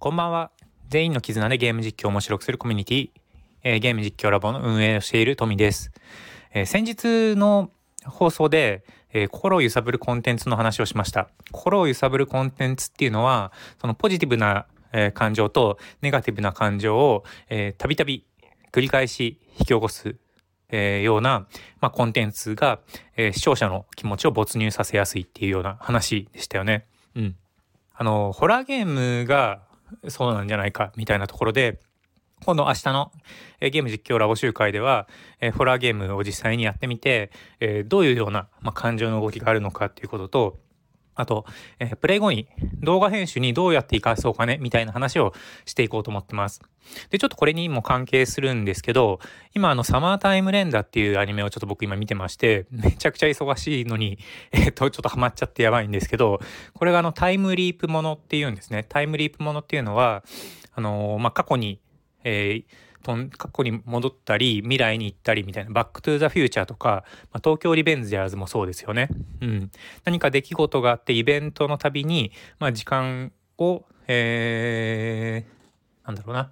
こんばんは。全員の絆でゲーム実況を面白くするコミュニティ、えー、ゲーム実況ラボの運営をしているトミです。えー、先日の放送で、えー、心を揺さぶるコンテンツの話をしました。心を揺さぶるコンテンツっていうのは、そのポジティブな、え感情とネガティブな感情をたびたび繰り返し引き起こすえ、ような、まあ、コンテンツが、え、視聴者の気持ちを没入させやすいっていうような話でしたよね。うん。あの、ホラーゲームがそうなんじゃないかみたいなところで、今度明日のゲーム実況ラボ集会では、え、ホラーゲームを実際にやってみて、え、どういうような、ま、感情の動きがあるのかっていうことと、あと、えー、プレイ後に動画編集にどうやって活かそうかね、みたいな話をしていこうと思ってます。で、ちょっとこれにも関係するんですけど、今あの、サマータイム連打っていうアニメをちょっと僕今見てまして、めちゃくちゃ忙しいのに、えっ、と、ちょっとハマっちゃってやばいんですけど、これがあの、タイムリープものっていうんですね。タイムリープものっていうのは、あのー、まあ、過去に、えー、過去に戻ったり未来に行ったりみたいなバックトゥーザフューチャーとか、まあ、東京リベンジャーズもそうですよね。うん。何か出来事があってイベントのたびに、まあ、時間を、えー、なんだろうな、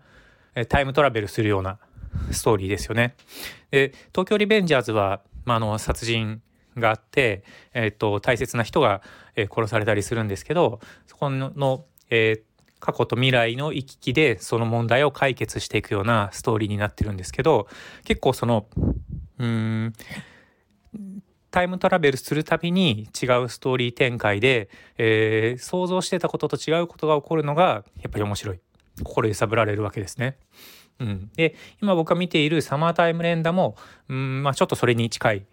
タイムトラベルするようなストーリーですよね。で、東京リベンジャーズは、まあ、あの、殺人があって、えっ、と、大切な人が、えー、殺されたりするんですけど、そこの、えー、過去と未来の行き来でその問題を解決していくようなストーリーになってるんですけど結構そのうんタイムトラベルするたびに違うストーリー展開で、えー、想像してたことと違うことが起こるのがやっぱり面白い。心揺さぶられるわけですね。うん、で今僕が見ているサマータイム連打もうん、まあ、ちょっとそれに近い。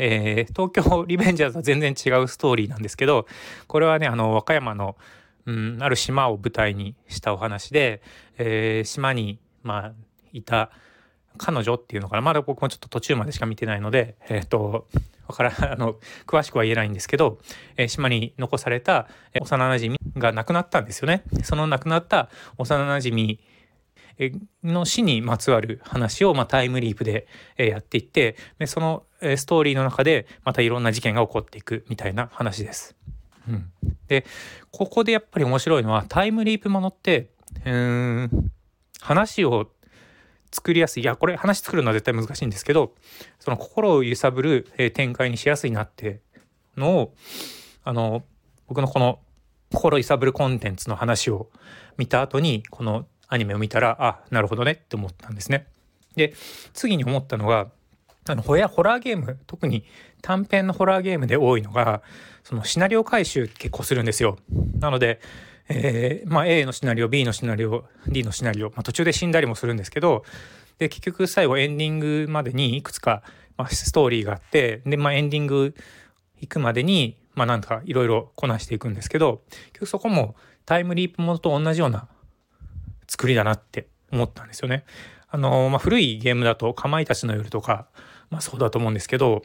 えー、東京リベンジャーズは全然違うストーリーなんですけどこれはねあの和歌山のうん、ある島を舞台にしたお話で、えー、島に、まあ、いた彼女っていうのかなまだ僕もちょっと途中までしか見てないので、え、ー、と、から あの、詳しくは言えないんですけど、えー、島に残された幼馴染が亡くなったんですよね。その亡くなった幼馴染の死にまつわる話を、まあ、タイムリープでやっていってでそのストーリーの中でまたいろんな事件が起こっていくみたいな話です。うん、でここでやっぱり面白いのはタイムリープものってうん話を作りやすいいやこれ話作るのは絶対難しいんですけどその心を揺さぶる、え、展開にしやすいなってのをあの僕のこの心揺さぶるコンテンツの話を見た後にこのアニメを見たらあなるほどねって思ったんですね。で次に思ったのがあのホラーゲーム特に短編のホラーゲームで多いのがそのシナリオ回収結構するんですよ。なので、えー、まあ、A のシナリオ B のシナリオ D のシナリオ、まあ、途中で死んだりもするんですけどで結局最後エンディングまでにいくつか、まあ、ストーリーがあってで、まあ、エンディング行くまでに、まあ、なんかいろいろこなしていくんですけど結局そこもタイムリープものと同じような作りだなって思ったんですよね。あのまあ、古いゲームだと「かまいたちの夜」とか、まあ、そうだと思うんですけど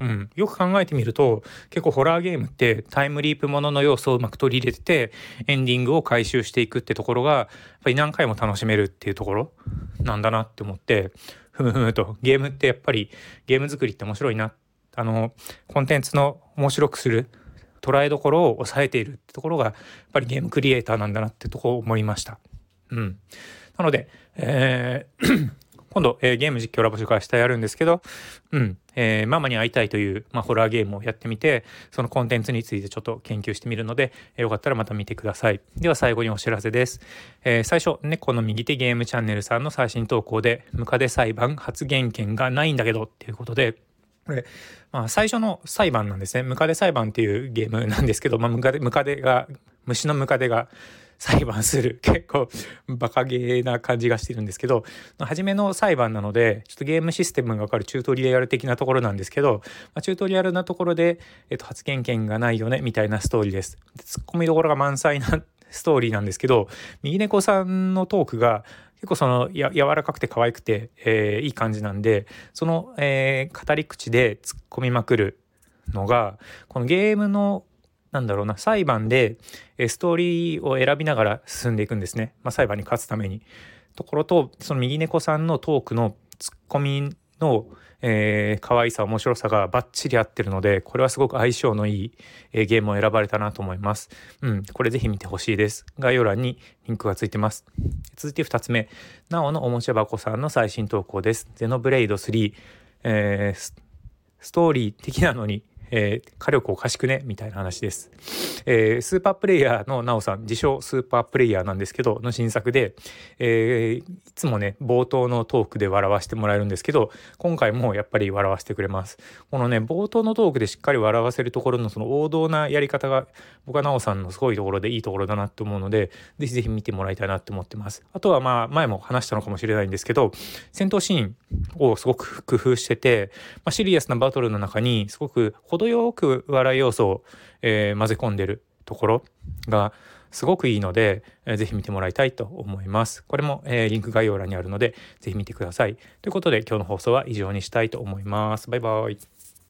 うん、よく考えてみると結構ホラーゲームってタイムリープものの要素をうまく取り入れててエンディングを回収していくってところがやっぱり何回も楽しめるっていうところなんだなって思ってふむふむと。ゲームってやっぱりゲーム作りって面白いな。あのコンテンツの面白くする捉えどころを抑えているってところがやっぱりゲームクリエイターなんだなってとこを思いました。うん、なので、えー今度、えー、ゲーム実況ラボ紹介したやるんですけど、うん、えー、ママに会いたいという、まあ、ホラーゲームをやってみて、そのコンテンツについてちょっと研究してみるので、えー、よかったらまた見てください。では最後にお知らせです。えー、最初、猫の右手ゲームチャンネルさんの最新投稿で、ムカデ裁判発言権がないんだけどっていうことで、これ、まあ、最初の裁判なんですね。ムカデ裁判っていうゲームなんですけど、まあ、ムカデ、ムカデが、虫のムカデが裁判する結構バカゲーな感じがしてるんですけど初めの裁判なのでちょっとゲームシステムが分かるチュートリアル的なところなんですけど、まあ、チュートリアルなところで、えっと、発言権がないよねみたいなストーリーです。ツッコミどころが満載なストーリーなんですけど右猫さんのトークが結構そのや柔らかくて可愛くて、えー、いい感じなんでその、えー、語り口で突っ込みまくるのがこのゲームのなんだろうな、裁判でストーリーを選びながら進んでいくんですね。まあ、裁判に勝つために。ところと、その右猫さんのトークのツッコミの、えー、可愛さ面白さがバッチリ合ってるのでこれはすごく相性のいい、えー、ゲームを選ばれたなと思います。うん、これぜひ見てほしいです。概要欄にリンクがついてます。続いて2つ目、なおのおもちゃ箱さんの最新投稿です。ゼノブレイド3、えー、ストーリー的なのにえー、火力おかしくね？みたいな話です。えー、スーパープレイヤーのなおさん、自称スーパープレイヤーなんですけど、の新作で、えー、いつもね、冒頭のトークで笑わせてもらえるんですけど、今回もやっぱり笑わせてくれます。このね、冒頭のトークでしっかり笑わせるところのその王道なやり方が、僕はなおさんのすごいところでいいところだなって思うので、ぜひぜひ見てもらいたいなって思ってます。あとはまあ、前も話したのかもしれないんですけど、戦闘シーンをすごく工夫してて、まあ、シリアスなバトルの中にすごく程よく笑い要素を、えー、混ぜ込んでるところがすごくいいので、えー、ぜひ見てもらいたいと思います。これも、えー、リンク概要欄にあるので、ぜひ見てください。ということで今日の放送は以上にしたいと思います。バイバイ。